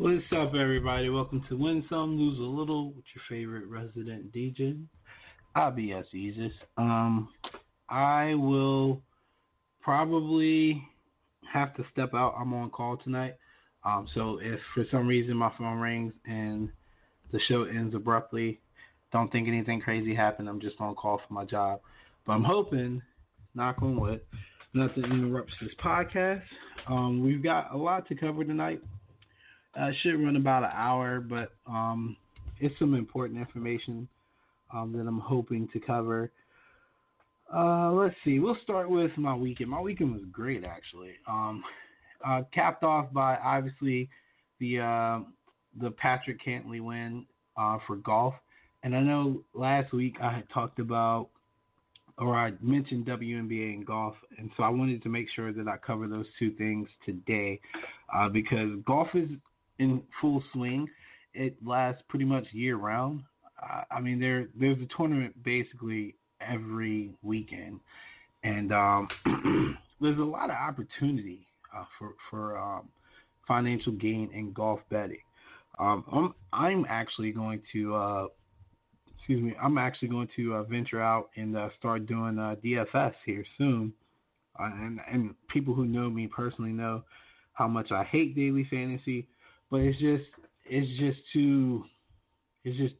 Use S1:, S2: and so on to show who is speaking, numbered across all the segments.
S1: What's up, everybody? Welcome to Win Some, Lose a Little with your favorite resident DJ. I'll be as Jesus. Um, I will probably have to step out. I'm on call tonight. Um, so if for some reason my phone rings and the show ends abruptly, don't think anything crazy happened. I'm just on call for my job. But I'm hoping, knock on wood, nothing interrupts this podcast. Um, we've got a lot to cover tonight. Uh, should run about an hour, but um, it's some important information um, that I'm hoping to cover. Uh, let's see. We'll start with my weekend. My weekend was great, actually. Um, uh, capped off by obviously the uh, the Patrick Cantlay win uh, for golf. And I know last week I had talked about, or I mentioned WNBA and golf, and so I wanted to make sure that I cover those two things today, uh, because golf is in full swing. It lasts pretty much year round. Uh, I mean, there there's a tournament basically every weekend, and um, there's a lot of opportunity uh, for for um, financial gain in golf betting. Um, I'm I'm actually going to uh, excuse me. I'm actually going to uh, venture out and uh, start doing uh, DFS here soon. and and people who know me personally know how much I hate daily fantasy but it's just it's just too it's just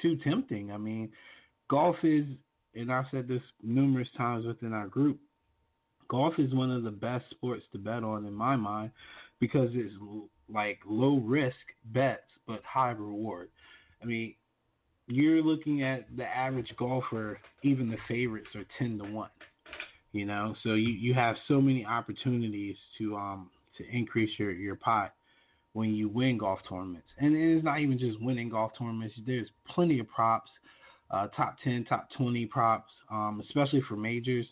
S1: too tempting. I mean, golf is, and I've said this numerous times within our group, golf is one of the best sports to bet on in my mind because it's like low risk bets but high reward. I mean, you're looking at the average golfer, even the favorites are ten to one. You know, so you, you have so many opportunities to um to increase your your pot when you win golf tournaments. And it's not even just winning golf tournaments. There's plenty of props, uh, top 10, top 20 props, um, especially for majors.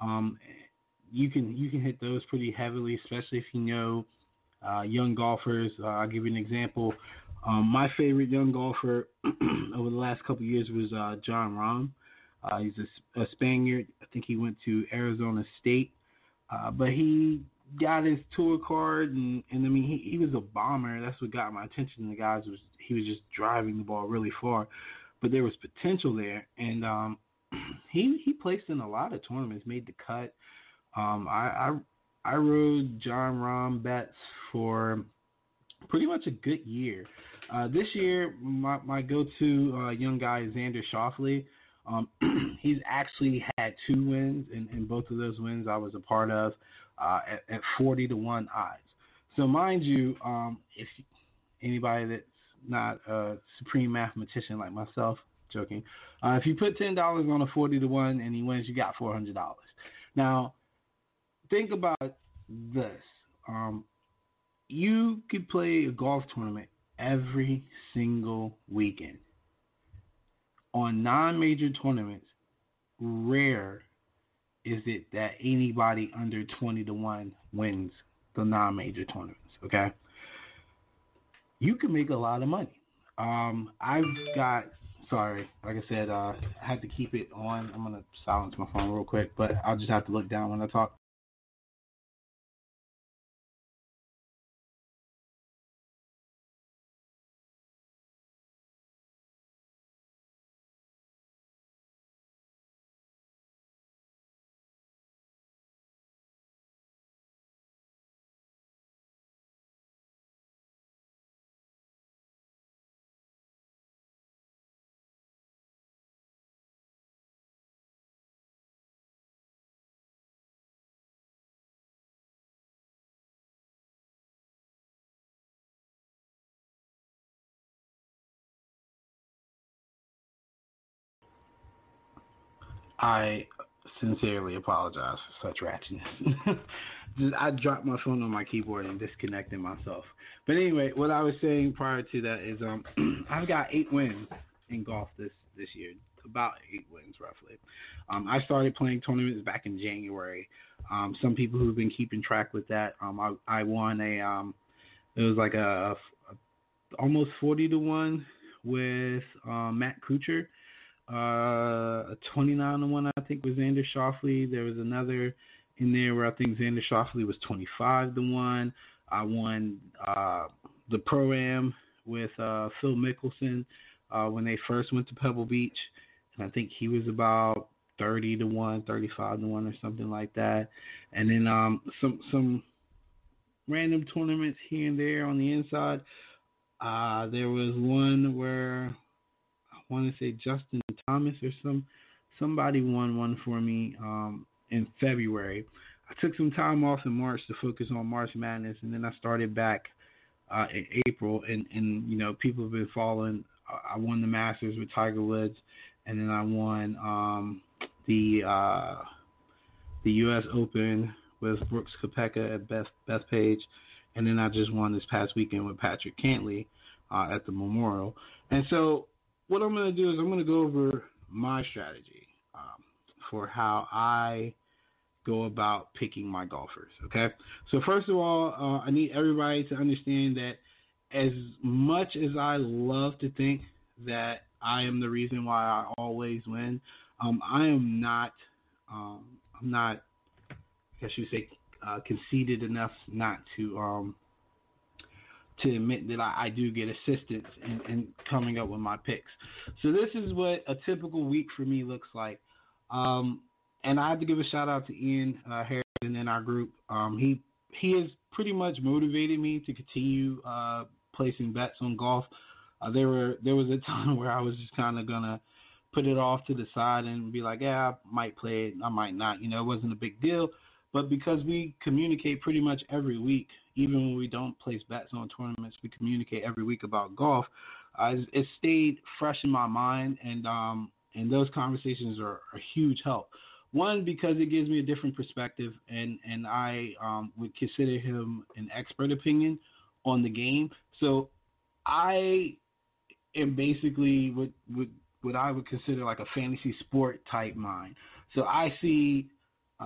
S1: Um, you can you can hit those pretty heavily, especially if you know uh, young golfers. Uh, I'll give you an example. Um, my favorite young golfer over the last couple years was uh, Jon Rahm. Uh, he's a, a, Spaniard. I think he went to Arizona State, uh, but he got his tour card, and and I mean he he was a bomber. That's what got my attention. The guys was he was just driving the ball really far, but there was potential there, and um, he he placed in a lot of tournaments, made the cut. Um, I I I rode Jon Rahm bets for pretty much a good year. Uh, this year, my my go-to uh, young guy is Xander Schauffele. Um, he's actually had two wins, and, and both of those wins I was a part of uh, at, at, 40 to 1 odds. So, mind you, um, if anybody that's not a supreme mathematician like myself, joking, uh, if you put $10 on a 40 to 1 and he wins, you got $400. Now, think about this. Um, you could play a golf tournament every single weekend. On non major tournaments, rare is it that anybody under 20 to 1 wins the non major tournaments, okay? You can make a lot of money. Um, I've got, sorry, like I said, uh, I had to keep it on. I'm going to silence my phone real quick, but I'll just have to look down when I talk. I sincerely apologize for such ratchetness. I dropped my phone on my keyboard and disconnected myself. But anyway, what I was saying prior to that is um I've got eight wins in golf this this year. About eight wins roughly. Um, I started playing tournaments back in January. Um, some people who've been keeping track with that, um, I, I won a um, it was like a, a almost forty to one with um, Matt Kuchar uh, a 29 to 1, I think, was Xander Schauffele. There was another in there where I think Xander Schauffele was 25 to 1. I won uh, the pro am with uh, Phil Mickelson uh, when they first went to Pebble Beach, and I think he was about 30 to 1, 35 to 1 or something like that. And then um, some some random tournaments here and there on the inside. Uh, there was one where I want to say Justin Thomas or some somebody won one for me um, in February. I took some time off in March to focus on March Madness, and then I started back uh, in April. And, and you know, people have been following. I won the Masters with Tiger Woods, and then I won um, the uh, the U.S. Open with Brooks Koepka at Beth Bethpage, and then I just won this past weekend with Patrick Cantlay uh, at the Memorial. And so, what I'm going to do is I'm going to go over my strategy um, for how I go about picking my golfers. Okay, so first of all, uh, I need everybody to understand that as much as I love to think that I am the reason why I always win, um, I am not. Um, I'm not. I guess you say uh, conceited enough not to um, to admit that I, I do get assistance in, in, coming up with my picks. So this is what a typical week for me looks like. Um, and I have to give a shout out to Ian uh, Harrison in our group. Um, he he has pretty much motivated me to continue uh, placing bets on golf. Uh, there were there was a time where I was just kind of gonna put it off to the side and be like, yeah, I might play it, I might not. You know, it wasn't a big deal. But because we communicate pretty much every week, even when we don't place bets on tournaments, we communicate every week about golf. Uh, it stayed fresh in my mind, and um, and those conversations are a huge help. One because it gives me a different perspective, and and I um, would consider him an expert opinion on the game. So I am basically what what what I would consider like a fantasy sport type mind. So I see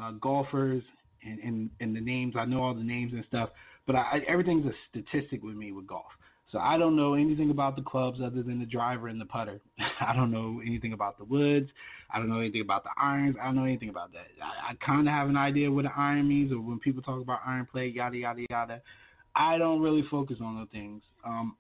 S1: uh, golfers and, and and the names. I know all the names and stuff, but I, everything's a statistic with me with golf. So I don't know anything about the clubs other than the driver and the putter. I don't know anything about the woods. I don't know anything about the irons. I don't know anything about that. I, I kind of have an idea what an iron means, or when people talk about iron play, yada yada yada. I don't really focus on those things. Um,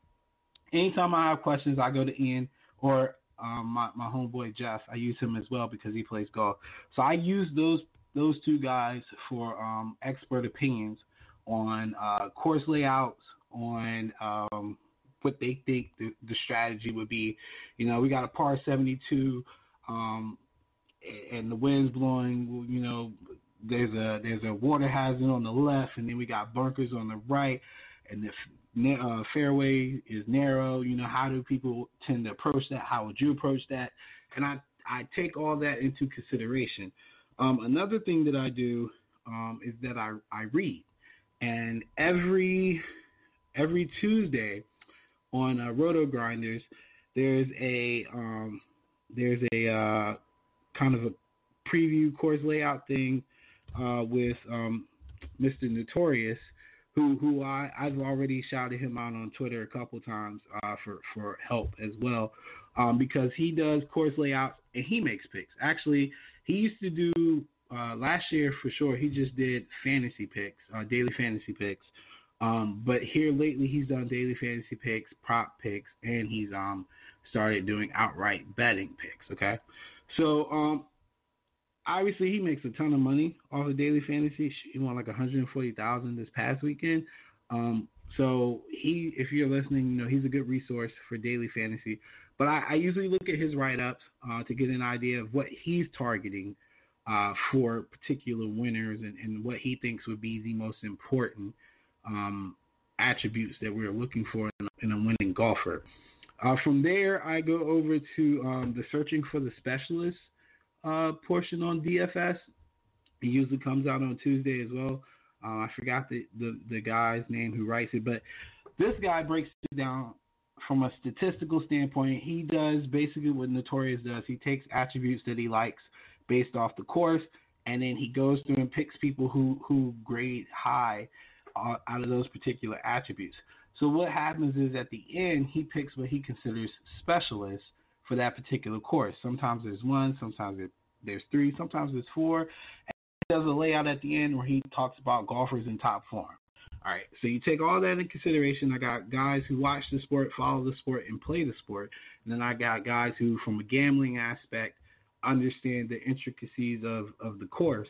S1: anytime I have questions, I go to Ian or um, my my homeboy Jeff. I use him as well because he plays golf. So I use those those two guys for um, expert opinions on uh, course layouts, on um, what they think the, the, strategy would be. You know, we got a par 72, um, and the wind's blowing. You know, there's a there's a water hazard on the left, and then we got bunkers on the right, and the uh, fairway is narrow. You know, how do people tend to approach that? How would you approach that? And I I take all that into consideration. Um, another thing that I do um, is that I, I read, and every every Tuesday on uh, Roto Grinders, there's a um, there's a uh, kind of a preview course layout thing uh, with um, Mr. Notorious, who who I I've already shouted him out on Twitter a couple times uh, for for help as well, um, because he does course layouts and he makes picks. Actually, he used to do uh, last year for sure. He just did fantasy picks, uh, daily fantasy picks. Um, but here lately, he's done daily fantasy picks, prop picks, and he's um started doing outright betting picks. Okay, so um obviously he makes a ton of money off of daily fantasy. He won like 140,000 this past weekend. Um, so he, if you're listening, you know he's a good resource for daily fantasy. But I, I usually look at his write-ups uh, to get an idea of what he's targeting uh, for particular winners and, and, what he thinks would be the most important um, attributes that we're looking for in a, in a winning golfer. Uh, from there, I go over to um, the searching for the specialist uh, portion on DFS. It usually comes out on Tuesday as well. Uh, I forgot the, the, the guy's name who writes it, but this guy breaks it down from a statistical standpoint, he does basically what Notorious does. He takes attributes that he likes based off the course, and then he goes through and picks people who who grade high uh, out of those particular attributes. So what happens is at the end he picks what he considers specialists for that particular course. Sometimes there's one, sometimes there's three, sometimes there's four. And he does a layout at the end where he talks about golfers in top form. All right, so you take all that into consideration. I got guys who watch the sport, follow the sport, and play the sport, and then I got guys who, from a gambling aspect, understand the intricacies of of the course.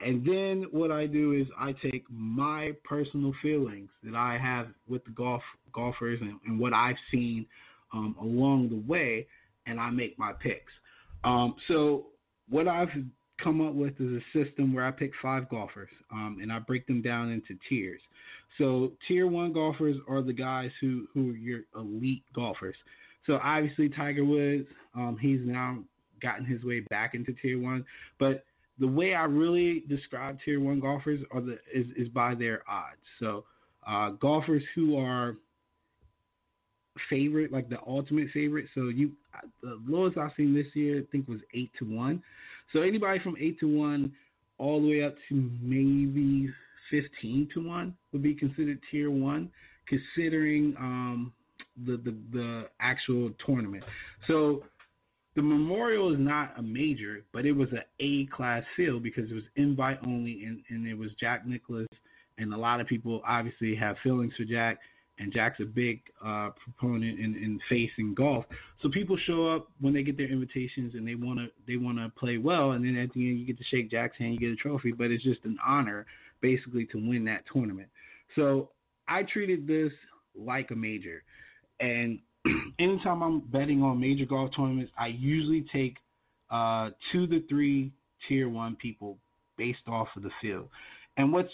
S1: And then what I do is I take my personal feelings that I have with the golf golfers and, and what I've seen um, along the way, and I make my picks. Um, so what I've come up with is a system where I pick five golfers, um, and I break them down into tiers. So tier one golfers are the guys who who are your elite golfers. So obviously Tiger Woods, um, he's now gotten his way back into tier one, but the way I really describe tier one golfers are the is, is by their odds. So uh, golfers who are favorite, like the ultimate favorite. So you, the lowest I've seen this year, I think was eight to one. So anybody from eight to one all the way up to maybe fifteen to one would be considered tier one, considering um, the, the the actual tournament. So the Memorial is not a major, but it was an A class field because it was invite only, and, and it was Jack Nicklaus, and a lot of people obviously have feelings for Jack and Jack's a big uh, proponent in, in facing golf. So people show up when they get their invitations and they want to they want to play well, and then at the end you get to shake Jack's hand, you get a trophy, but it's just an honor basically to win that tournament. So I treated this like a major, and anytime I'm betting on major golf tournaments, I usually take uh, two to three tier one people based off of the field. And what's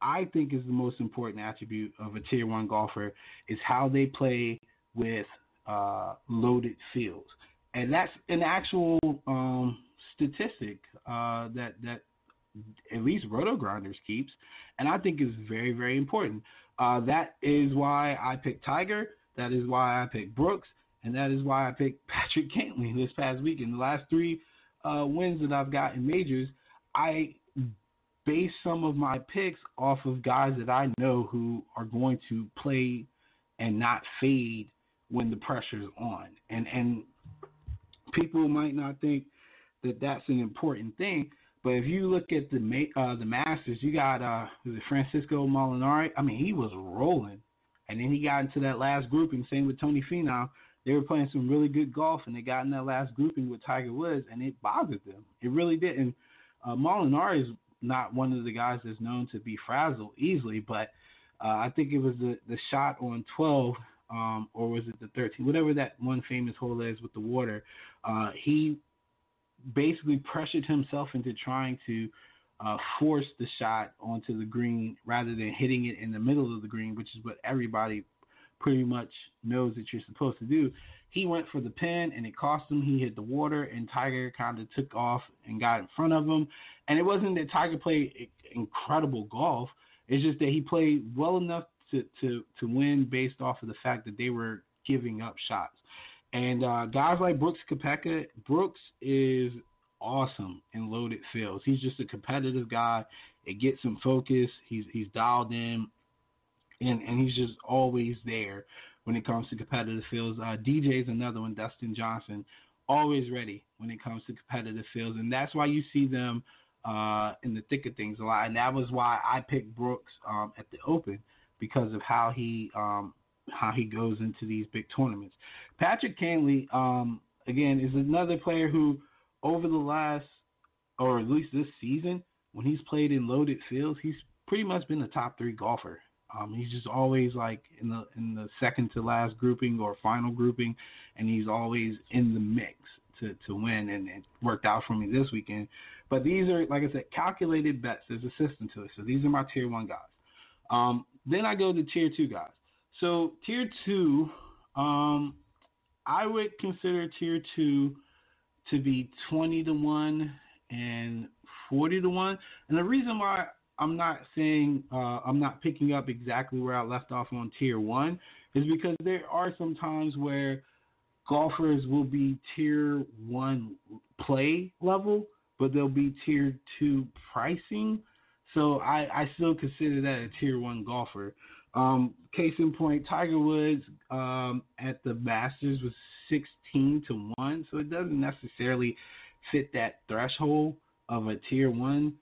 S1: I think is the most important attribute of a tier one golfer is how they play with uh, loaded fields, and that's an actual um, statistic uh, that that at least roto grinders keeps, and I think is very very important. Uh, that is why I picked Tiger. That is why I picked Brooks, and that is why I picked Patrick Cantlay this past week. In the last three uh, wins that I've got in majors, I base some of my picks off of guys that I know who are going to play and not fade when the pressure's on. And and people might not think that that's an important thing, but if you look at the uh, the Masters, you got uh, Francisco Molinari. I mean, he was rolling, and then he got into that last grouping. Same with Tony Finau. They were playing some really good golf, and they got in that last grouping with Tiger Woods, and it bothered them. It really did. And uh, Molinari is not one of the guys that's known to be frazzled easily, but uh, I think it was the the shot on 12, um, or was it the 13, whatever that one famous hole is with the water. Uh, he basically pressured himself into trying to uh, force the shot onto the green rather than hitting it in the middle of the green, which is what everybody pretty much knows that you're supposed to do. He went for the pin and it cost him. He hit the water and Tiger kind of took off and got in front of him. And it wasn't that Tiger played incredible golf. It's just that he played well enough to, to, to win based off of the fact that they were giving up shots. And uh, guys like Brooks Koepka, Brooks is awesome in loaded fields. He's just a competitive guy. It gets him focused. He's he's dialed in, and and he's just always there when it comes to competitive fields. Uh, DJ is another one, Dustin Johnson, always ready when it comes to competitive fields, and that's why you see them uh, in the thick of things a lot. And that was why I picked Brooks um, at the Open because of how he um, how he goes into these big tournaments. Patrick Cantlay, um, again, is another player who, over the last, or at least this season, when he's played in loaded fields, he's pretty much been a top three golfer. Um, he's just always like in the in the second to last grouping or final grouping, and he's always in the mix to to win. And it worked out for me this weekend. But these are like I said, calculated bets. There's a system to it. So these are my tier one guys. Um, then I go to tier two guys. So tier two, um, I would consider tier two to be twenty to one and forty to one. And the reason why I'm not saying uh, I'm not picking up exactly where I left off on tier one is because there are some times where golfers will be tier one play level, but they'll be tier two pricing. So I, I still consider that a tier one golfer. Um, case in point, Tiger Woods um, at the Masters was 16 to 1, so it doesn't necessarily fit that threshold of a tier one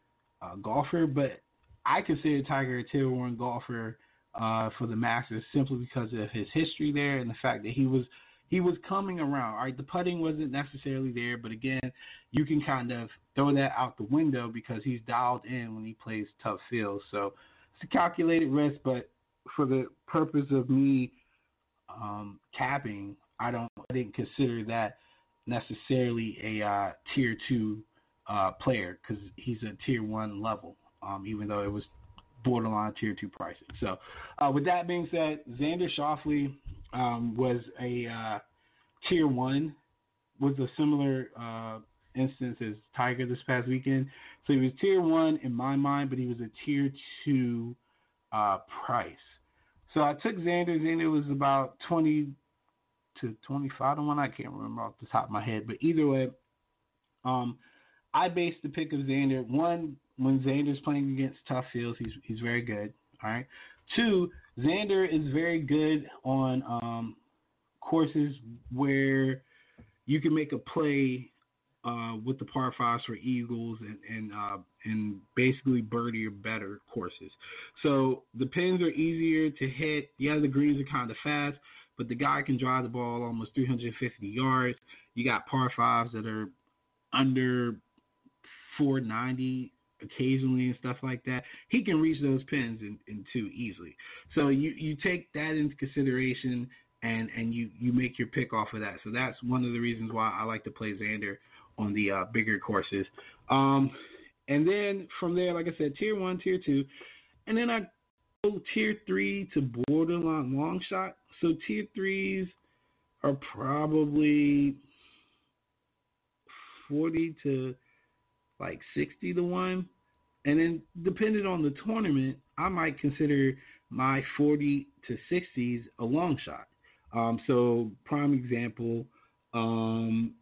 S1: uh, golfer, but I consider Tiger a tier one golfer uh, for the Masters simply because of his history there and the fact that he was he was coming around. All right, the putting wasn't necessarily there, but again, you can kind of throw that out the window because he's dialed in when he plays tough fields. So it's a calculated risk, but for the purpose of me um, capping, I don't I didn't consider that necessarily a uh, tier two uh, player because he's a tier one level, um, even though it was borderline tier two pricing. So, uh, with that being said, Xander Schauffele um, was a uh, tier one, was a similar uh, instance as Tiger this past weekend. So he was tier one in my mind, but he was a tier two uh, price. So I took Xander. Xander was about twenty to twenty-five to one. I can't remember off the top of my head, but either way, um, I based the pick of Xander one when Xander's playing against tough fields. He's he's very good. All right. Two, Xander is very good on um, courses where you can make a play uh, with the par fives for eagles and and uh, and basically birdie or better courses. So the pins are easier to hit. Yeah, the greens are kind of fast, but the guy can drive the ball almost 350 yards. You got par fives that are under 490 occasionally and stuff like that. He can reach those pins in, in two easily. So you you take that into consideration and and you you make your pick off of that. So that's one of the reasons why I like to play Xander on the uh, bigger courses. Um, and then from there, like I said, tier one, tier two, and then I go tier three to borderline long shot. So tier threes are probably forty to like sixty to one, and then depending on the tournament, I might consider my forty to sixties a long shot. Um, so prime example, um,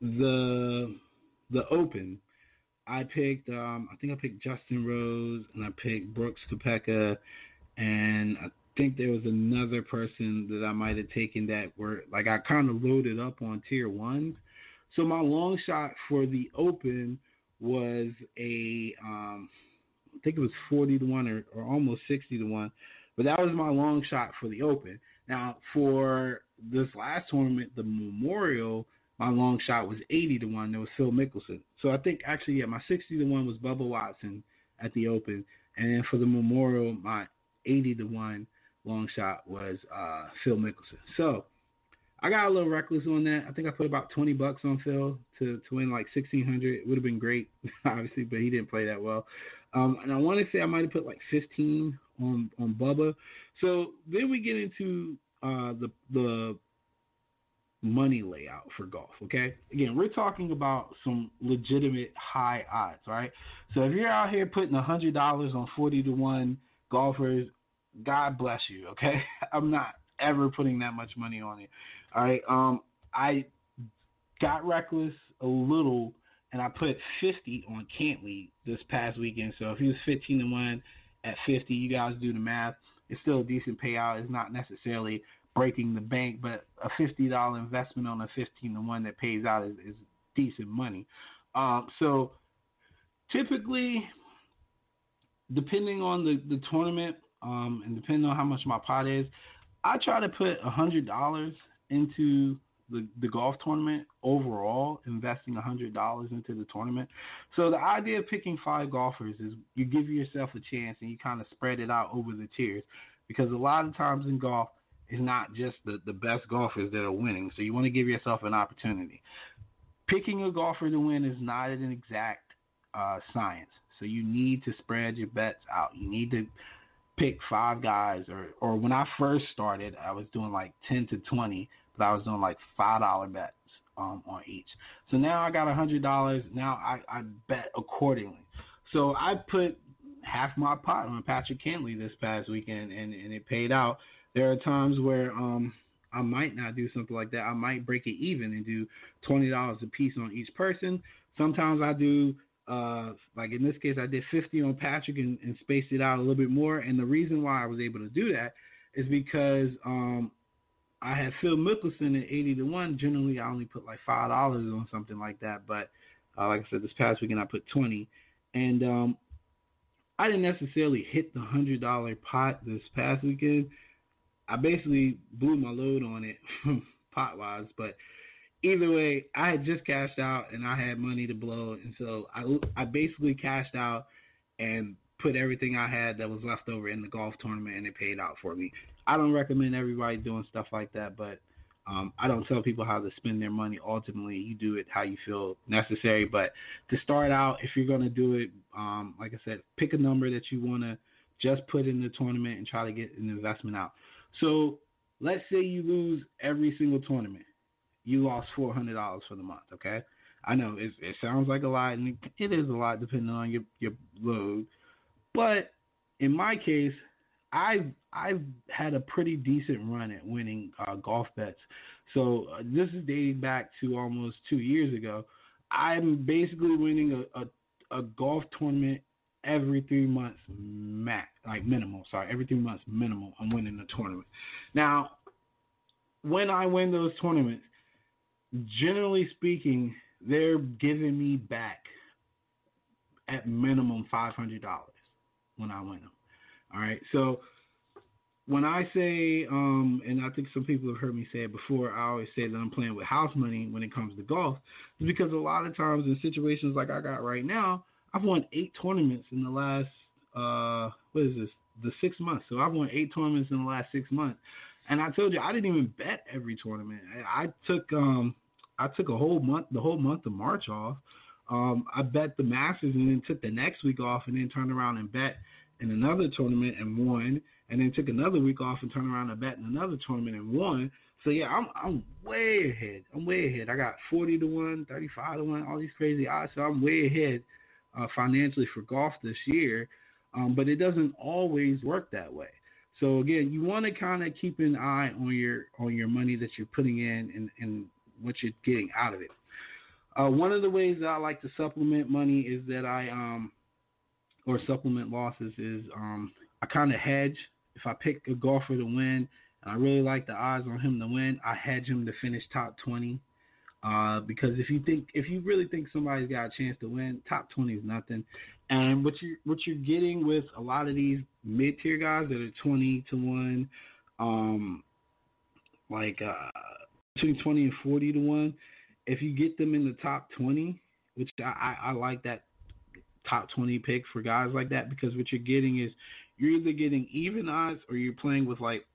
S1: the the Open, I picked um, I think I picked Justin Rose and I picked Brooks Koepka, and I think there was another person that I might have taken that were like I kind of loaded up on tier ones. So my long shot for the Open was a um, I think it was forty to one or, or almost sixty to one, but that was my long shot for the Open. Now for this last tournament, the Memorial, my long shot was 80 to 1. There was Phil Mickelson. So I think actually, yeah, my 60 to 1 was Bubba Watson at the Open. And then for the Memorial, my 80 to 1 long shot was uh, Phil Mickelson. So I got a little reckless on that. I think I put about 20 bucks on Phil to, to win like 1600 It would have been great, obviously, but he didn't play that well. Um, and I want to say I might have put like 15 on on Bubba. So then we get into uh, the the money layout for golf. Okay, again, we're talking about some legitimate high odds, right? So if you're out here putting hundred dollars on forty to one golfers, God bless you. Okay, I'm not ever putting that much money on it. All right, um, I got reckless a little. And I put 50 on Cantlay this past weekend. So if he was 15 to 1 at 50, you guys do the math. It's still a decent payout. It's not necessarily breaking the bank, but a fifty dollar investment on a fifteen to one that pays out is, is decent money. Um, so typically, depending on the the tournament um, and depending on how much my pot is, I try to put a hundred dollars into the, the golf tournament overall, investing a hundred dollars into the tournament. So the idea of picking five golfers is you give yourself a chance and you kind of spread it out over the tiers, because a lot of times in golf it's not just the, the best golfers that are winning. So you want to give yourself an opportunity. Picking a golfer to win is not an exact uh, science. So you need to spread your bets out. You need to pick five guys, or or when I first started, I was doing like ten to twenty, but I was doing like five dollar bets um, on each. So now I got a hundred dollars. Now I, I bet accordingly. So I put half my pot on Patrick Cantlay this past weekend, and, and it paid out. There are times where um, I might not do something like that. I might break it even and do twenty dollars a piece on each person. Sometimes I do uh, like in this case, I did 50 on Patrick and, and, spaced it out a little bit more. And the reason why I was able to do that is because um, I had Phil Mickelson at 80 to 1. Generally, I only put like $5 on something like that. But uh, like I said, this past weekend, I put 20. And um, I didn't necessarily hit the hundred dollar pot this past weekend. I basically blew my load on it pot wise, but either way, I had just cashed out and I had money to blow, and so I I basically cashed out and put everything I had that was left over in the golf tournament, and it paid out for me. I don't recommend everybody doing stuff like that, but um, I don't tell people how to spend their money. Ultimately, you do it how you feel necessary. But to start out, if you're going to do it, um, like I said, pick a number that you want to just put in the tournament and try to get an investment out. So let's say you lose every single tournament. You lost four hundred dollars for the month. Okay, I know it, it sounds like a lot, and it is a lot depending on your your load. But in my case, I've I've had a pretty decent run at winning uh, golf bets. So uh, this is dating back to almost two years ago. I'm basically winning a, a, a golf tournament every three months max, like minimal. Sorry, every three months minimal. I'm winning a tournament. Now, when I win those tournaments, generally speaking, they're giving me back at minimum five hundred dollars when I win them. All right. So when I say, um, and I think some people have heard me say it before, I always say that I'm playing with house money when it comes to golf, is because a lot of times in situations like I got right now, I've won eight tournaments in the last, uh, what is this, the six months. So I've won eight tournaments in the last six months. And I told you I didn't even bet every tournament. I, I took um I took a whole month the whole month of March off. Um, I bet the Masters and then took the next week off and then turned around and bet in another tournament and won, and then took another week off and turned around and bet in another tournament and won. So yeah, I'm I'm way ahead. I'm way ahead. I got 40 to one, 35 to one, all these crazy odds. So I'm way ahead uh, financially for golf this year. Um, but it doesn't always work that way. So again, you want to kind of keep an eye on your on your money that you're putting in and, and what you're getting out of it. Uh, one of the ways that I like to supplement money is that I um, or supplement losses is um, I kind of hedge. If I pick a golfer to win, and I really like the odds on him to win, I hedge him to finish top 20. Uh, because if you think, if you really think somebody's got a chance to win, top 20 is nothing. And what you what you're getting with a lot of these mid tier guys that are 20 to one, um, like uh, between 20 and 40 to one, if you get them in the top 20, which I, I, I like that top 20 pick for guys like that because what you're getting is you're either getting even odds or you're playing with like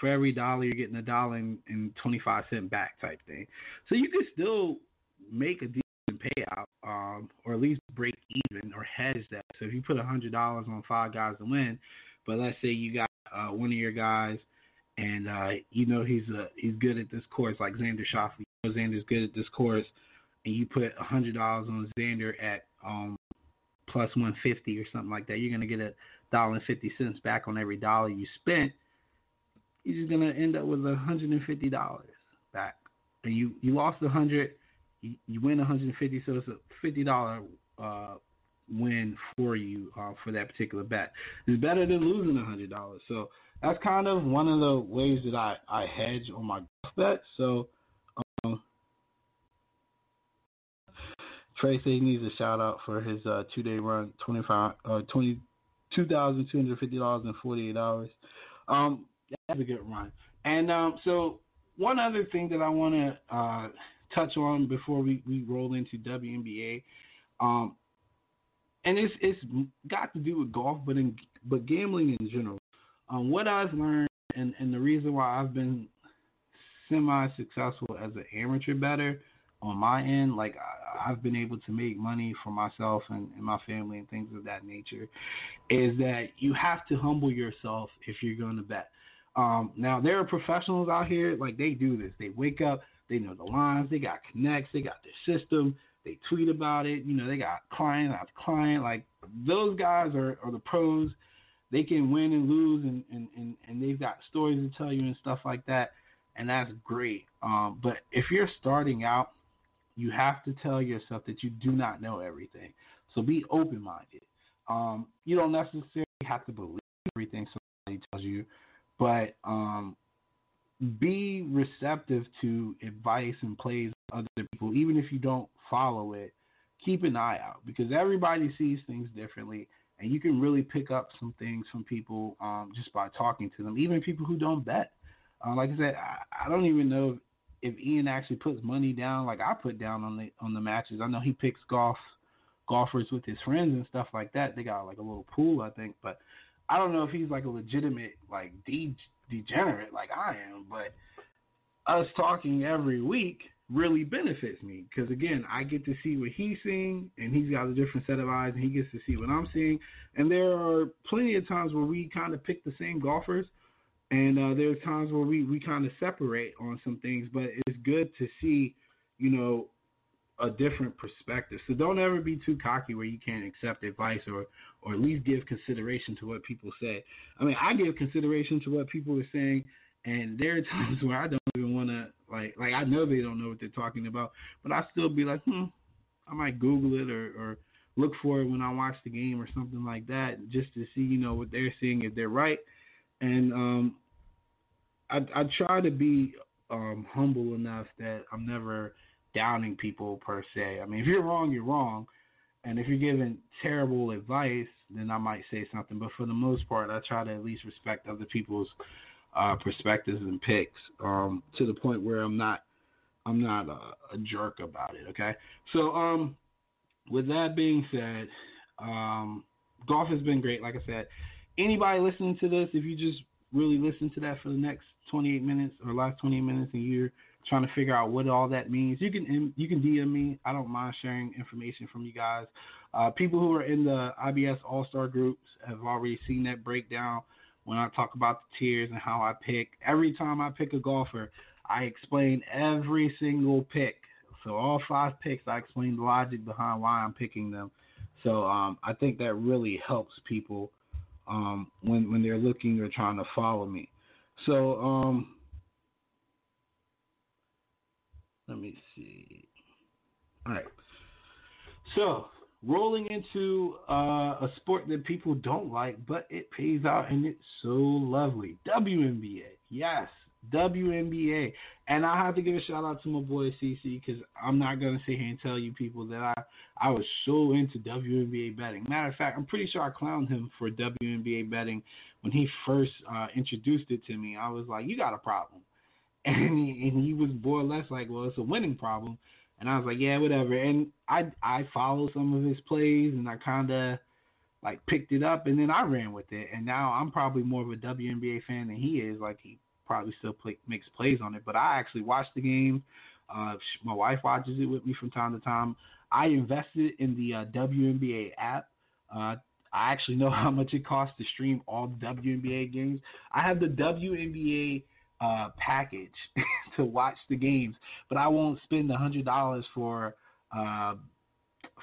S1: for every dollar you're getting a dollar and, and 25 cent back type thing. So you can still make a decent payout um, or at least break even or hedge that. So if you put $100 on five guys to win, but let's say you got uh, one of your guys and uh, you know he's a, he's good at this course like Xander know Xander's good at this course and you put a $100 on Xander at um, plus 150 or something like that, you're to get a dollar and 50 cents back on every dollar you spent. You're just to end up with a $150 back. And you, you lost a 100 you, you win 150 so it's a $50 uh, win for you uh, for that particular bet. It's better than losing a $100. So that's kind of one of the ways that I, I hedge on my bets. So He needs a shout out for his uh, two day run, twenty five, uh, twenty two thousand two hundred fifty dollars and forty eight hours. Um, that's a good run. And um, so one other thing that I want to uh, touch on before we, we roll into WNBA, um, and it's it's got to do with golf, but in but gambling in general. Um, what I've learned, and and the reason why I've been semi successful as an amateur bettor on my end, like I, have been able to make money for myself and, and, my family and things of that nature, is that you have to humble yourself if you're going to bet. Um, now there are professionals out here like they do this. They wake up, they know the lines, they got connects, they got their system, they tweet about it. You know, they got client after client. Like those guys are, are the pros. They can win and lose, and, and, and, and they've got stories to tell you and stuff like that, and that's great. Um, but if you're starting out you have to tell yourself that you do not know everything. So be open minded. Um, you don't necessarily have to believe everything somebody tells you, but um, be receptive to advice and plays other people, even if you don't follow it. Keep an eye out because everybody sees things differently, and you can really pick up some things from people um, just by talking to them, even people who don't bet. Uh, like I said, I, I don't even know if, Ian actually puts money down like I put down on the on the matches. I know he picks golf golfers with his friends and stuff like that. They got like a little pool, I think, but I don't know if he's like a legitimate like de- degenerate like I am. But us talking every week really benefits me because again, I get to see what he's seeing, and he's got a different set of eyes, and he gets to see what I'm seeing. And there are plenty of times where we kind of pick the same golfers, and uh, there's times where we we kind of separate on some things. But it's good to see, you know, a different perspective. So don't ever be too cocky where you can't accept advice or or at least give consideration to what people say. I mean, I give consideration to what people are saying and there are times where I don't even want to like like I know they don't know what they're talking about, but I still be like, hmm, I might Google it or or look for it when I watch the game or something like that, just to see you know what they're seeing if they're right. And um, I I try to be um humble enough that I'm never downing people per se. I mean, if you're wrong, you're wrong. And if you're giving terrible advice, then I might say something. But for the most part, I try to at least respect other people's uh, perspectives and picks um, to the point where I'm not I'm not a, a, jerk about it. Okay, so um, with that being said, um, golf has been great. Like I said, anybody listening to this, if you just really listen to that for the next 28 minutes or last 28 minutes, and you're trying to figure out what all that means, you can you can DM me. I don't mind sharing information from you guys. Uh, people who are in the IBS All Star groups have already seen that breakdown when I talk about the tiers and how I pick. Every time I pick a golfer, I explain every single pick. So all five picks, I explain the logic behind why I'm picking them. So um, I think that really helps people um, when when they're looking or trying to follow me. So um, let me see. All right. So rolling into uh, a sport that people don't like, but it pays out and it's so lovely. WNBA, yes, WNBA, and I have to give a shout out to my boy CC because I'm not gonna sit here and tell you people that I I was so into WNBA betting. Matter of fact, I'm pretty sure I clowned him for WNBA betting when he first uh, introduced it to me. I was like, "You got a problem," and he, and he was more or less like, "Well, it's a winning problem." And I was like, yeah, whatever. And I I followed some of his plays and I kind of like picked it up and then I ran with it. And now I'm probably more of a WNBA fan than he is. Like he probably still play, makes plays on it, but I actually watch the game. Uh, my wife watches it with me from time to time. I invested in the uh, WNBA app. Uh, I actually know how much it costs to stream all WNBA games. I have the WNBA uh, package to watch the games, but I won't spend a hundred dollars for uh,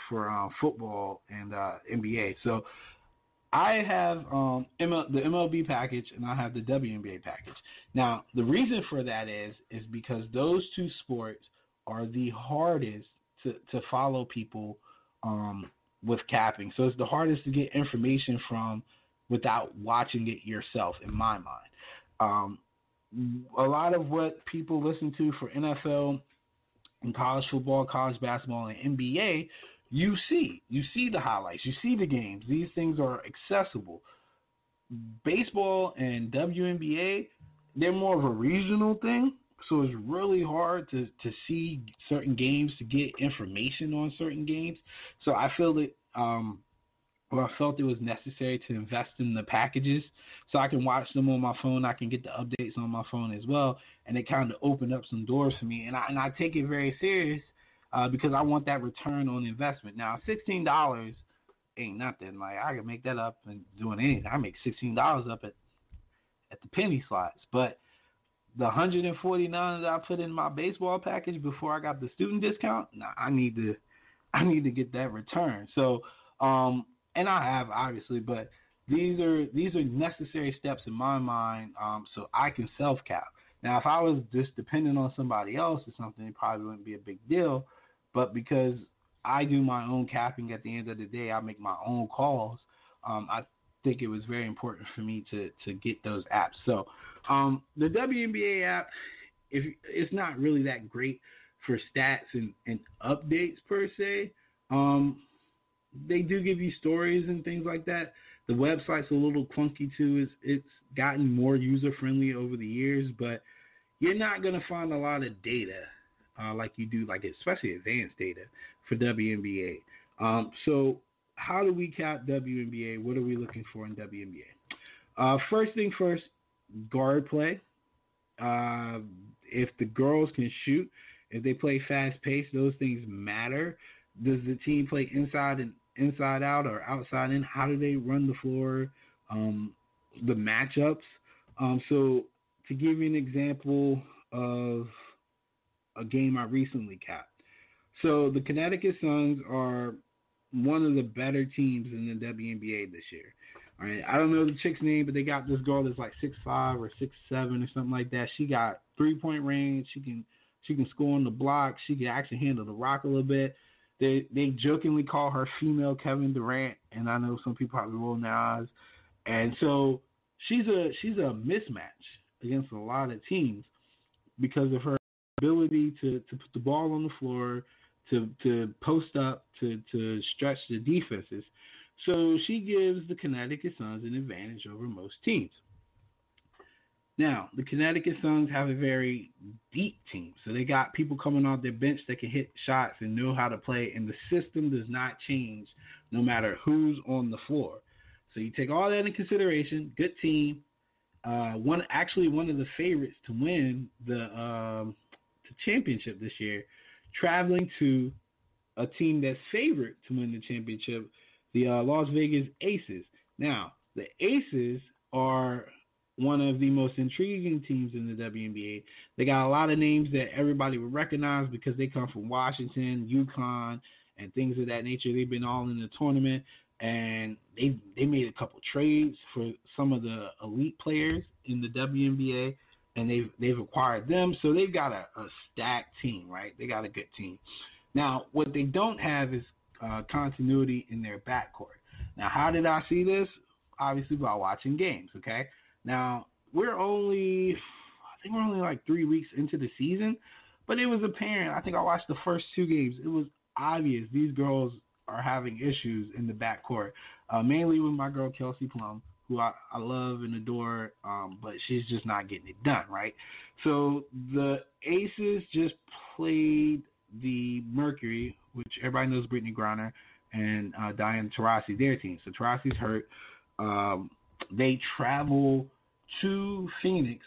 S1: for uh, football and uh, NBA. So I have um, ML, the MLB package and I have the WNBA package. Now the reason for that is is because those two sports are the hardest to, to follow people um, with capping. So it's the hardest to get information from without watching it yourself, in my mind. Um, a lot of what people listen to for NFL and college football, college basketball, and NBA, you see. You see the highlights. You see the games. These things are accessible. Baseball and WNBA, they're more of a regional thing. So it's really hard to, to see certain games, to get information on certain games. So I feel that um, or I felt it was necessary to invest in the packages so I can watch them on my phone. I can get the updates on my phone as well, and it kind of opened up some doors for me. And I and I take it very serious uh, because I want that return on investment. Now, sixteen dollars ain't nothing. Like I can make that up and doing anything. I make sixteen dollars up at at the penny slots, but the 149 that I put in my baseball package before I got the student discount, nah, I need to I need to get that return. So um, and I have obviously, but these are these are necessary steps in my mind um, so I can self cap. Now, if I was just dependent on somebody else or something, it probably wouldn't be a big deal. But because I do my own capping at the end of the day, I make my own calls. Um, I think it was very important for me to to get those apps. So um, the WNBA app, if it's not really that great for stats and, and updates per se. Um, they do give you stories and things like that. The website's a little clunky too. It's it's gotten more user friendly over the years, but you're not gonna find a lot of data uh, like you do, like especially advanced data for WNBA. Um, so how do we count WNBA? What are we looking for in WNBA? Uh, first thing first, guard play. Uh, if the girls can shoot, if they play fast pace, those things matter. Does the team play inside and inside out or outside in? How do they run the floor? Um, the matchups. Um, so to give you an example of a game I recently capped. So the Connecticut Suns are one of the better teams in the WNBA this year. All right, I don't know the chick's name, but they got this girl that's like six five or six seven or something like that. She got three point range. She can she can score on the block. She can actually handle the rock a little bit. They they jokingly call her female Kevin Durant, and I know some people probably roll their eyes. And so she's a she's a mismatch against a lot of teams because of her ability to, to put the ball on the floor, to to post up, to to stretch the defenses. So she gives the Connecticut Suns an advantage over most teams. Now, the Connecticut Suns have a very deep team. So they got people coming off their bench that can hit shots and know how to play, and the system does not change no matter who's on the floor. So you take all that in consideration. Good team. Uh, one actually one of the favorites to win the um, the championship this year, traveling to a team that's favored to win the championship, the uh, Las Vegas Aces. Now, the Aces are one of the most intriguing teams in the WNBA. They got a lot of names that everybody would recognize because they come from Washington, UConn, and things of that nature. They've been all in the tournament, and they they made a couple trades for some of the elite players in the WNBA and they've they've acquired them, so they've got a, a stacked team, right? They got a good team. Now, what they don't have is uh, continuity in their backcourt. Now, how did I see this? Obviously by watching games. Okay. Now we're only, I think we're only like three weeks into the season, but it was apparent. I think I watched the first two games. It was obvious these girls are having issues in the backcourt, uh, mainly with my girl Kelsey Plum who I, I love and adore, um, but she's just not getting it done, right? So the Aces just played the Mercury, which everybody knows Brittney Griner and uh, Diana Taurasi, their team. So Taurasi's hurt. Um, they travel to Phoenix,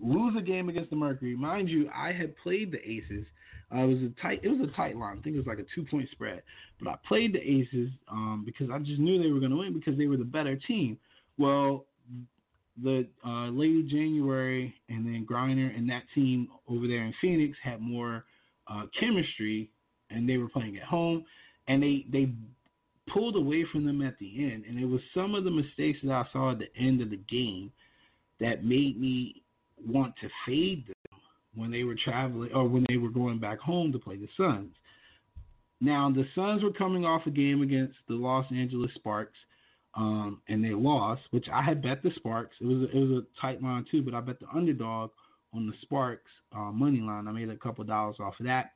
S1: lose a game against the Mercury. Mind you, I had played the Aces. Uh, it was a tight. It was a tight line. I think it was like a two point spread. But I played the Aces um, because I just knew they were going to win because they were the better team. Well, the uh, Lady January and then Griner and that team over there in Phoenix had more uh, chemistry, and they were playing at home, and they they pulled away from them at the end, and it was some of the mistakes that I saw at the end of the game that made me want to fade them when they were traveling or when they were going back home to play the Suns. Now the Suns were coming off a game against the Los Angeles Sparks um, and they lost, which I had bet the Sparks. It was a, it was a tight line too, but I bet the underdog on the Sparks uh, money line. I made a couple dollars off of that.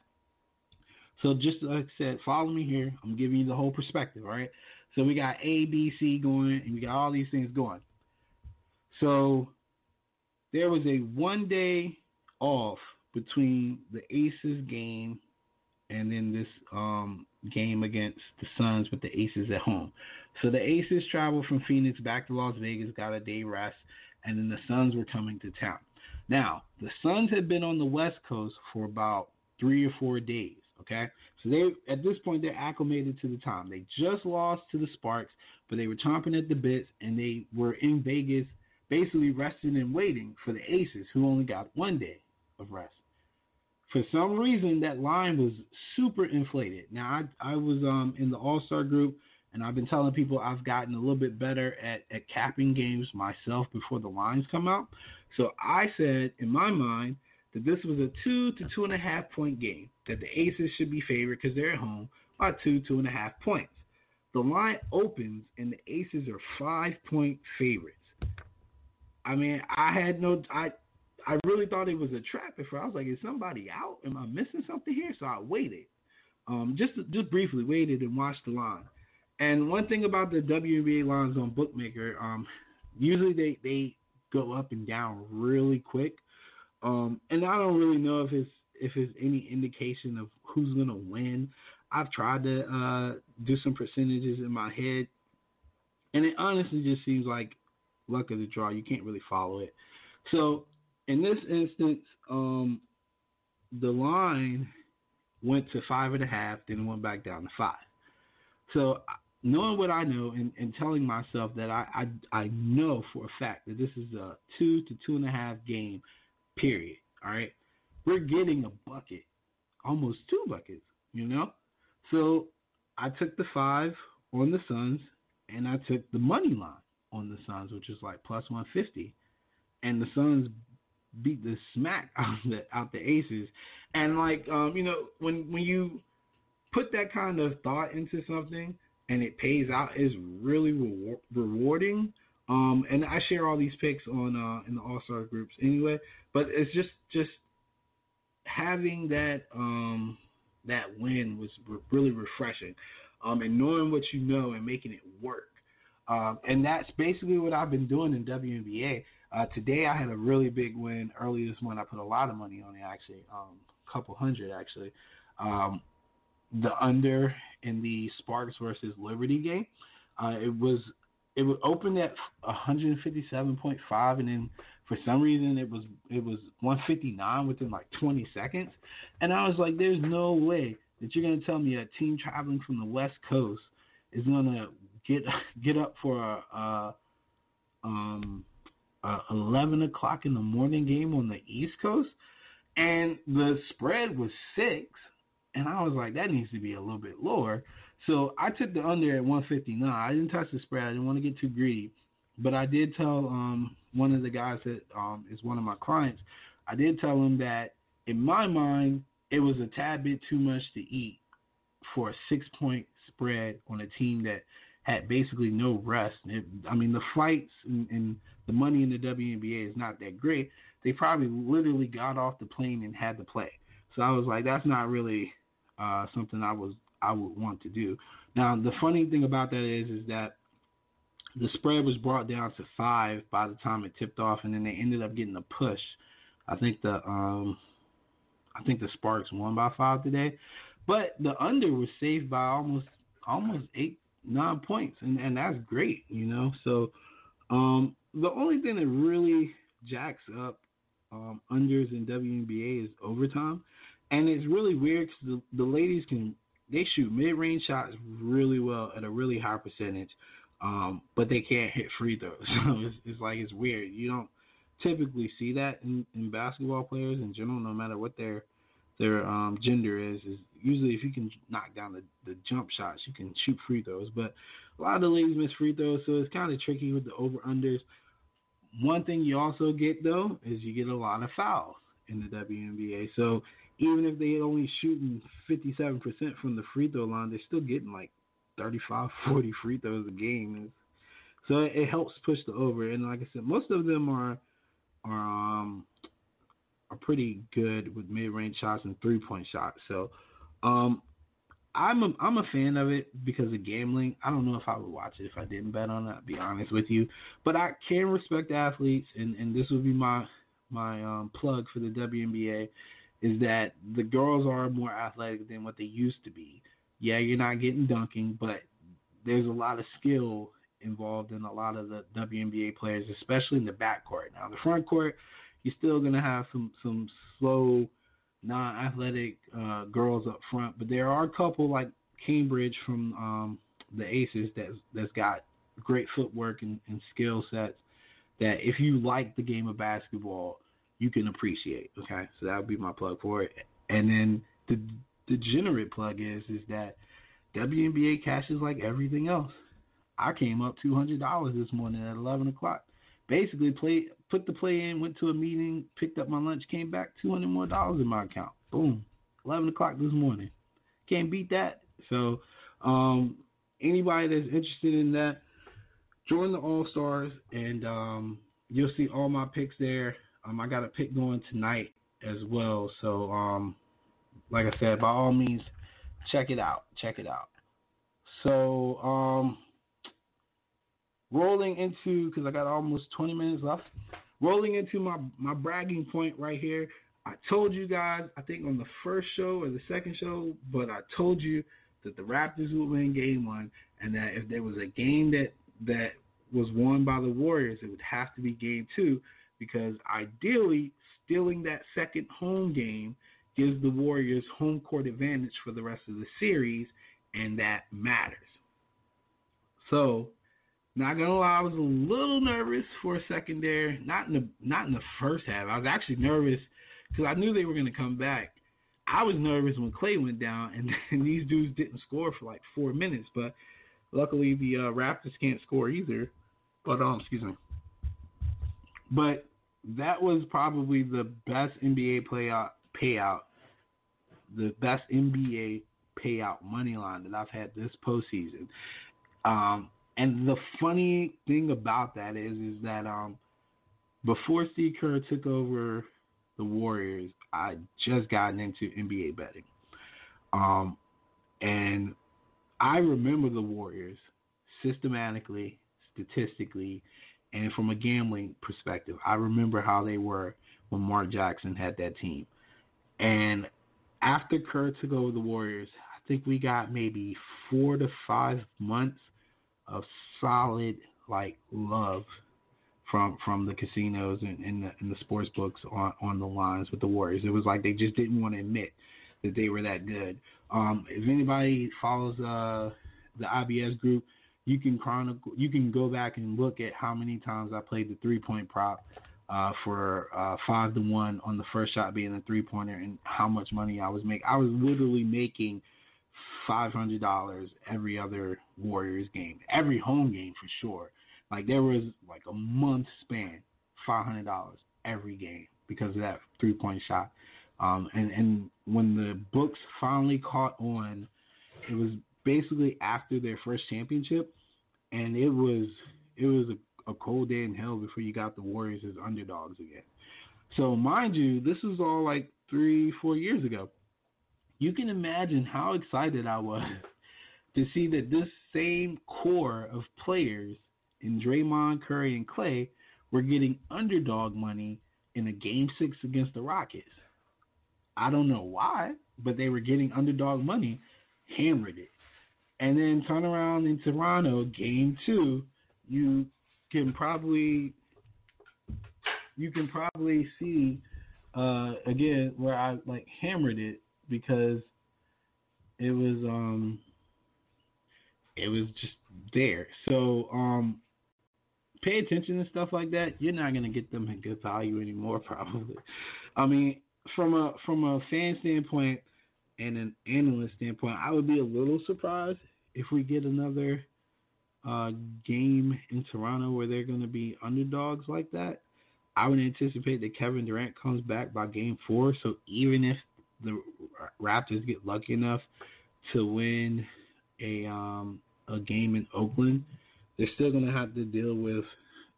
S1: So just like I said, follow me here. I'm giving you the whole perspective, all right? So we got A, B, C going, and we got all these things going. So there was a one day off between the Aces game and then this um, game against the Suns with the Aces at home. So the Aces traveled from Phoenix back to Las Vegas, got a day rest, and then the Suns were coming to town. Now, the Suns had been on the West Coast for about three or four days. Okay, so they at this point they're acclimated to the time. They just lost to the Sparks, but they were chomping at the bits, and they were in Vegas, basically resting and waiting for the Aces, who only got one day of rest. For some reason, that line was super inflated. Now, I I was um in the All Star group and I've been telling people I've gotten a little bit better at, at capping games myself before the lines come out. So I said in my mind that this was a two to two and a half point game, that the Aces should be favored because they're at home by two, two and a half points. The line opens and the Aces are five point favorites. I mean, I had no, I, I really thought it was a trap first. I was like, is somebody out? Am I missing something here? So I waited, um, just just briefly waited and watched the line. And one thing about the WNBA lines on Bookmaker, um, usually they they go up and down really quick. Um, and I don't really know if it's if it's any indication of who's gonna win. I've tried to uh, do some percentages in my head, and it honestly just seems like luck of the draw. You can't really follow it. So in this instance, um, the line went to five and a half, then went back down to five. So knowing what I know and, and telling myself that I, I I know for a fact that this is a two to two and a half game period. All right, we're getting a bucket, almost two buckets. You know, so I took the five on the Suns and I took the money line on the Suns, which is like plus one fifty, and the Suns beat the smack out the out the Aces, and like um you know when when you put that kind of thought into something and it pays out is really rewar- rewarding. Um, and I share all these picks on uh, in the All Star groups anyway. But it's just just having that um, that win was re- really refreshing, um, and knowing what you know and making it work. Um, and that's basically what I've been doing in WNBA. Uh, today I had a really big win. Early this morning I put a lot of money on it actually, um, a couple hundred actually. Um, the under in the Sparks versus Liberty game. Uh, it was it was opened at 157.5, and then for some reason it was it was 159 within like 20 seconds, and I was like, "There's no way that you're gonna tell me a team traveling from the West Coast is gonna get get up for a, a um a 11 o'clock in the morning game on the East Coast." And the spread was six, and I was like, that needs to be a little bit lower. So I took the under at 159. I didn't touch the spread. I didn't want to get too greedy. But I did tell um, one of the guys that um, is one of my clients, I did tell him that in my mind, it was a tad bit too much to eat for a six point spread on a team that had basically no rest. It, I mean, the flights and, and the money in the WNBA is not that great. They probably literally got off the plane and had to play. So I was like, that's not really uh, something I was I would want to do. Now the funny thing about that is is that the spread was brought down to five by the time it tipped off, and then they ended up getting a push. I think the um, I think the Sparks won by five today, but the under was saved by almost almost eight nine points, and and that's great, you know. So um, the only thing that really jacks up um, unders in WNBA is overtime and it's really weird because the, the ladies can they shoot mid range shots really well at a really high percentage, um, but they can't hit free throws. So it's, it's like it's weird. You don't typically see that in, in basketball players in general, no matter what their their um, gender is. Is usually if you can knock down the, the jump shots, you can shoot free throws. But a lot of the ladies miss free throws, so it's kind of tricky with the over unders. One thing you also get though is you get a lot of fouls in the WNBA. So even if they only shooting 57% from the free throw line, they're still getting like 35, 40 free throws a game. So it, helps push the over. And like I said, most of them are are um are pretty good with mid range shots and three point shots. So um I'm a, I'm a fan of it because of gambling. I don't know if I would watch it if I didn't bet on it. I'll be honest with you, but I can respect athletes, and, and this would be my my um, plug for the WNBA is that the girls are more athletic than what they used to be. Yeah, you're not getting dunking, but there's a lot of skill involved in a lot of the WNBA players, especially in the backcourt. Now, the front court, you're still gonna have some some slow, non-athletic uh, girls up front, but there are a couple like Cambage from um, the Aces that's that's got great footwork and, and skill sets. That if you like the game of basketball, you can appreciate. Okay, so that would be my plug for it. And then the degenerate plug is is that WNBA cash is like everything else. I came up two hundred dollars this morning at eleven o'clock. Basically, play put the play in, went to a meeting, picked up my lunch, came back, two hundred more dollars in my account. Boom, eleven o'clock this morning. Can't beat that. So, um, anybody that's interested in that, join the All Stars, and um, you'll see all my picks there. Um, I got a pick going tonight as well. So, um, like I said, by all means, check it out. Check it out. So, um, rolling into because I got almost 20 minutes left. Rolling into my my bragging point right here. I told you guys, I think on the first show or the second show, but I told you that the Raptors would win Game One, and that if there was a game that that was won by the Warriors, it would have to be Game Two, because ideally, stealing that second home game gives the Warriors home court advantage for the rest of the series, and that matters. So, not gonna lie, I was a little nervous for a second there. Not in the not in the first half. I was actually nervous because I knew they were gonna come back. I was nervous when Klay went down, and, and these dudes didn't score for like four minutes. But luckily, the uh, Raptors can't score either. But um, excuse me. But that was probably the best NBA payout payout, the best NBA payout money line that I've had this postseason. Um, and the funny thing about that is, is that um, before Steve Kerr took over the Warriors, I just gotten into NBA betting, um, and I remember the Warriors systematically, statistically, and from a gambling perspective. I remember how they were when Mark Jackson had that team, and after Kerr took over the Warriors, I think we got maybe four to five months of solid like love from from the casinos and, and, the, and the sports books on on the lines with the Warriors. It was like they just didn't want to admit that they were that good. Um, if anybody follows uh, the IBS group, you can chronicle, you can go back and look at how many times I played the three point prop uh, for uh, five to one on the first shot being a three pointer and how much money I was making. I was literally making five hundred dollars every other Warriors game, every home game for sure. Like there was like a month span, five hundred dollars every game because of that three point shot. Um, and and when the books finally caught on, it was basically after their first championship, and it was it was a, a cold day in hell before you got the Warriors as underdogs again. So mind you, this was all like three four years ago you can imagine how excited I was to see that this same core of players in Draymond, Curry, and Klay were getting underdog money in a game six against the Rockets. I don't know why, but they were getting underdog money, hammered it. And then turn around in Toronto, game two, you can probably you can probably see uh, again where I like hammered it because it was um it was just there. So um pay attention to stuff like that. You're not gonna get them at good value anymore probably. I mean, from a from a fan standpoint and an analyst standpoint, I would be a little surprised if we get another uh, game in Toronto where they're going to be underdogs like that. I would anticipate that Kevin Durant comes back by game four. So even if the Raptors get lucky enough to win a um, a game in Oakland, they're still gonna have to deal with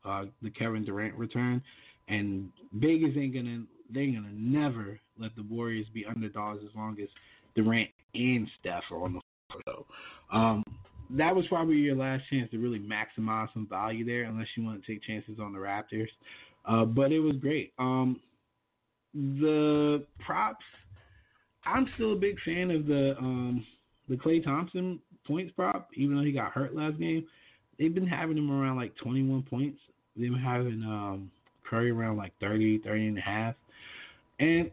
S1: uh, the Kevin Durant return, and Vegas ain't gonna they're gonna never let the Warriors be underdogs as long as Durant and Steph are on the floor. So, um, that was probably your last chance to really maximize some value there, unless you want to take chances on the Raptors. Uh, but it was great. Um, the props I'm still a big fan of the um the Klay Thompson points prop, even though he got hurt last game. They've been having him around like 21 points. They've been having um Curry around like 30, 30 and a half. And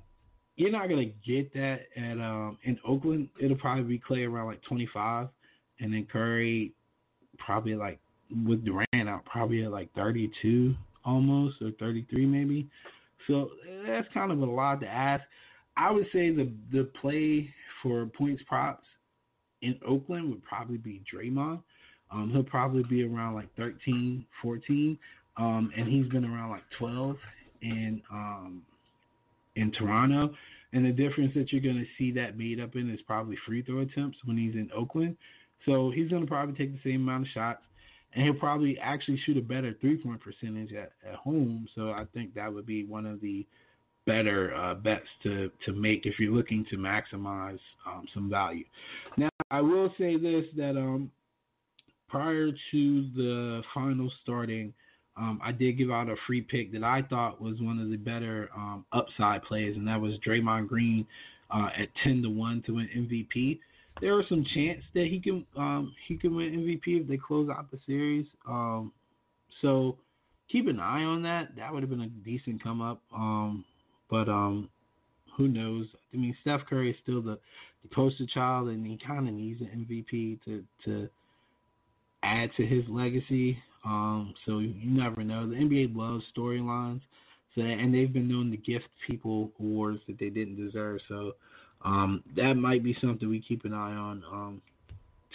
S1: you're not gonna get that at um in Oakland. It'll probably be Klay around like 25, and then Curry probably like with Durant out probably at like 32 almost or 33 maybe. So that's kind of a lot to ask. I would say the the play for points props in Oakland would probably be Draymond. Um, he'll probably be around like 13, 14, um, and he's been around like 12 in um, in Toronto. And the difference that you're going to see that made up in is probably free throw attempts when he's in Oakland. So he's going to probably take the same amount of shots, and he'll probably actually shoot a better three point percentage at, at home. So I think that would be one of the better uh, bets to, to make if you're looking to maximize um, some value. Now, I will say this that um prior to the final starting, um, I did give out a free pick that I thought was one of the better um, upside plays, and that was Draymond Green uh, at ten to one to win MVP. There are some chance that he can um, he can win MVP if they close out the series. Um, so keep an eye on that. That would have been a decent come up. But um, who knows? I mean, Steph Curry is still the, the poster child, and he kind of needs an MVP to to add to his legacy. Um, so you never know. The NBA loves storylines, so and they've been known to gift people awards that they didn't deserve. So um, that might be something we keep an eye on um,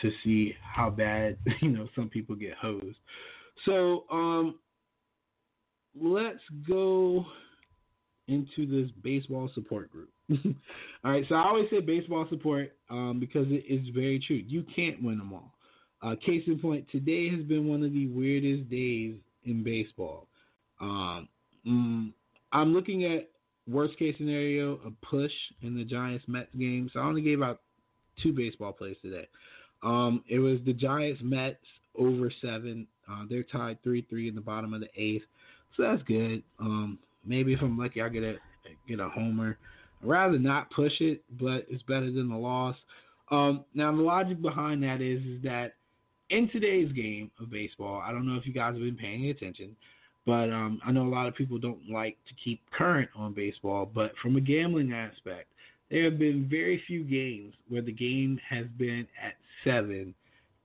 S1: to see how bad you know some people get hosed. So um, let's go into this baseball support group. all right, so I always say baseball support um, because it is very true. You can't win them all. Uh, case in point, today has been one of the weirdest days in baseball. Um, mm, I'm looking at worst case scenario, a push in the Giants Mets game. So I only gave out two baseball plays today. Um, it was the Giants Mets over seven. Uh, they're tied three three in the bottom of the eighth, so that's good. Um, maybe if I'm lucky, I get a get a homer. I'd rather not push it, but it's better than the loss. Um, now the logic behind that is is that in today's game of baseball, I don't know if you guys have been paying attention, but um, I know a lot of people don't like to keep current on baseball. But from a gambling aspect, there have been very few games where the game has been at seven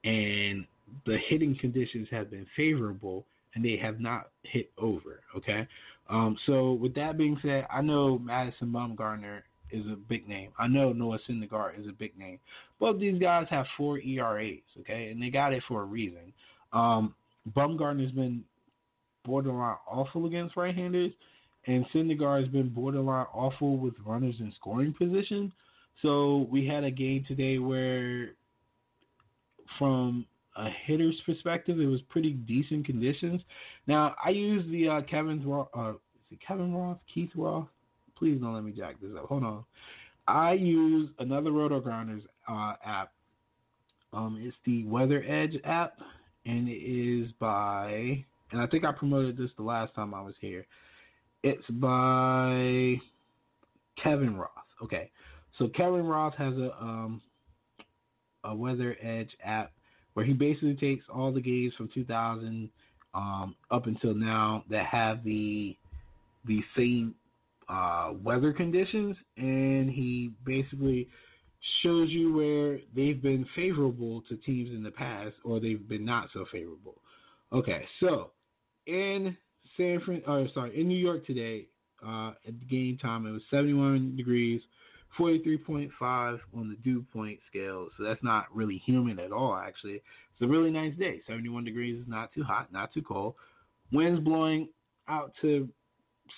S1: and the hitting conditions have been favorable and they have not hit over. Okay. Um, so with that being said, I know Madison Bumgarner is a big name. I know Noah Syndergaard is a big name. Both these guys have four ERAs, okay, and they got it for a reason. Um, Bumgarner's been borderline awful against right-handers, and Syndergaard has been borderline awful with runners in scoring position. So we had a game today where, from a hitter's perspective, it was pretty decent conditions. Now I use the uh, Kevin uh, is it Kevin Roth, Keith Roth? Please don't let me jack this up. Hold on. I use another Roto Grinders uh, app. Um, it's the Weather Edge app, and it is by and I think I promoted this the last time I was here. It's by Kevin Roth. Okay, so Kevin Roth has a um, a Weather Edge app where he basically takes all the games from 2000 um, up until now that have the the same uh, weather conditions, and he basically shows you where they've been favorable to teams in the past or they've been not so favorable. Okay, so in San Fran, oh, sorry, in New York today, uh, at the game time, it was 71 degrees, 43.5 on the dew point scale. So that's not really humid at all, actually. It's a really nice day. 71 degrees is not too hot, not too cold. Winds blowing out to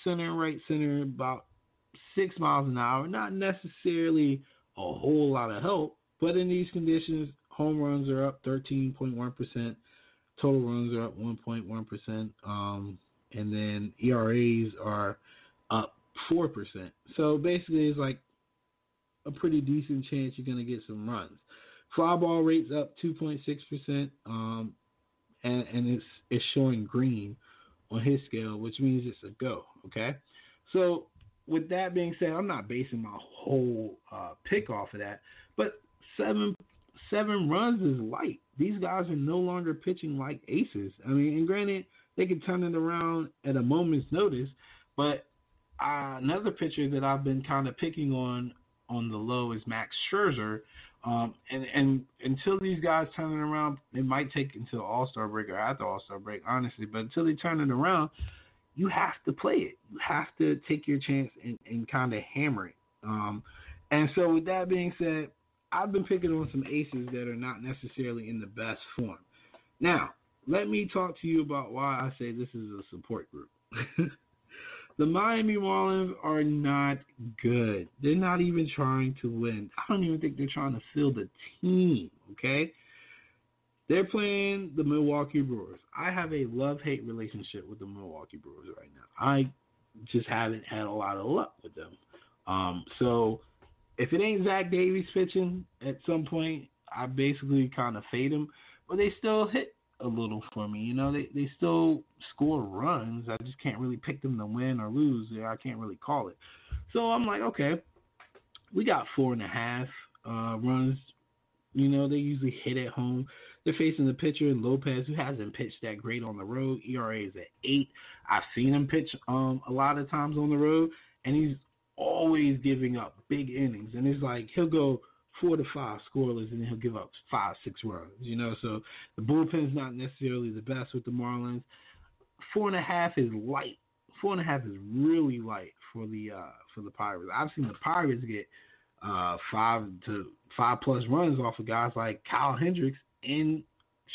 S1: center right center about six miles an hour. Not necessarily a whole lot of help, but in these conditions, home runs are up 13.1%. Total runs are up 1.1%. Um, and then ERAs are up 4%. So basically, it's like a pretty decent chance you're going to get some runs. Fly ball rate's up 2.6%, um, and, and it's it's showing green on his scale, which means it's a go. Okay, so with that being said, I'm not basing my whole uh, pick off of that, but seven seven runs is light. These guys are no longer pitching like aces. I mean, and granted, they can turn it around at a moment's notice, but uh, another pitcher that I've been kind of picking on on the low is Max Scherzer. Um, and and until these guys turn it around, it might take until All Star break or after All Star break, honestly. But until they turn it around, you have to play it. You have to take your chance and, and kind of hammer it. Um, and so, with that being said, I've been picking on some aces that are not necessarily in the best form. Now, let me talk to you about why I say this is a support group. the Miami Marlins are not good. They're not even trying to win. I don't even think they're trying to field a team, okay? They're playing the Milwaukee Brewers. I have a love hate relationship with the Milwaukee Brewers right now. I just haven't had a lot of luck with them. Um, so if it ain't Zach Davies pitching at some point, I basically kind of fade them, but they still hit a little for me. You know, they they still score runs. I just can't really pick them to win or lose. I can't really call it. So I'm like, okay, we got four and a half uh, runs. You know, they usually hit at home. They're facing the pitcher Lopez, who hasn't pitched that great on the road. ERA is at eight. I've seen him pitch um, a lot of times on the road, and he's always giving up big innings. And it's like he'll go four to five scoreless, and then he'll give up five, six runs. You know, so the bullpen's not necessarily the best with the Marlins. Four and a half is light. Four and a half is really light for the uh, for the Pirates. I've seen the Pirates get uh, five to five plus runs off of guys like Kyle Hendricks in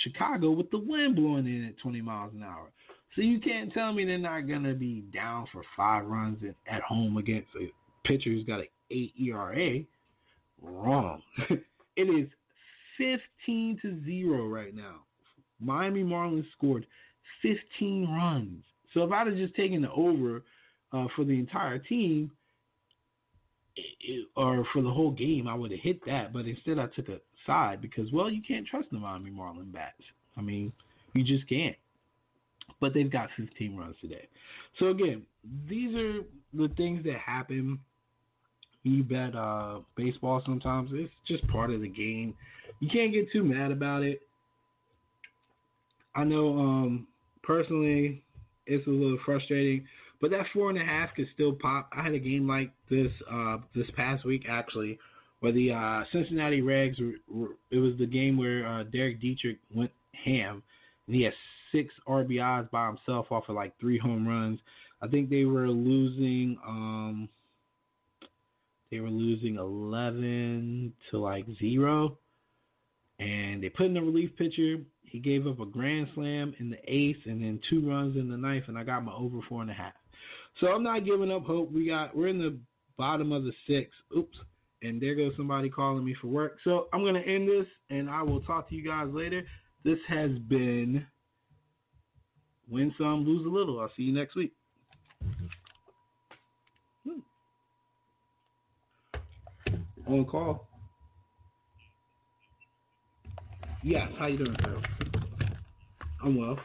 S1: Chicago with the wind blowing in at 20 miles an hour. So you can't tell me they're not gonna be down for five runs at home against a pitcher who's got an eight ERA. Wrong. it is 15 to zero right now. Miami Marlins scored 15 runs. So if I'd have just taken the over uh, for the entire team, it, or for the whole game, I would have hit that. But instead, I took a side because, well, you can't trust the Miami Marlin bats. I mean, you just can't. But they've got 15 runs today. So again, these are the things that happen. You bet uh, baseball sometimes. It's just part of the game. You can't get too mad about it. I know um, personally, it's a little frustrating but that four and a half could still pop. I had a game like this uh, this past week actually, where the uh, Cincinnati Reds. It was the game where uh, Derek Dietrich went ham, and he had six RBIs by himself off of like three home runs. I think they were losing. Um, they were losing eleven to like zero, and they put in a relief pitcher. He gave up a grand slam in the eighth, and then two runs in the ninth, and I got my over four and a half. So I'm not giving up hope. We got we're in the bottom of the six. Oops. And there goes somebody calling me for work. So I'm gonna end this and I will talk to you guys later. This has been Win Some, Lose a Little. I'll see you next week. Hmm. On call. Yes, how you doing, Phil? I'm well.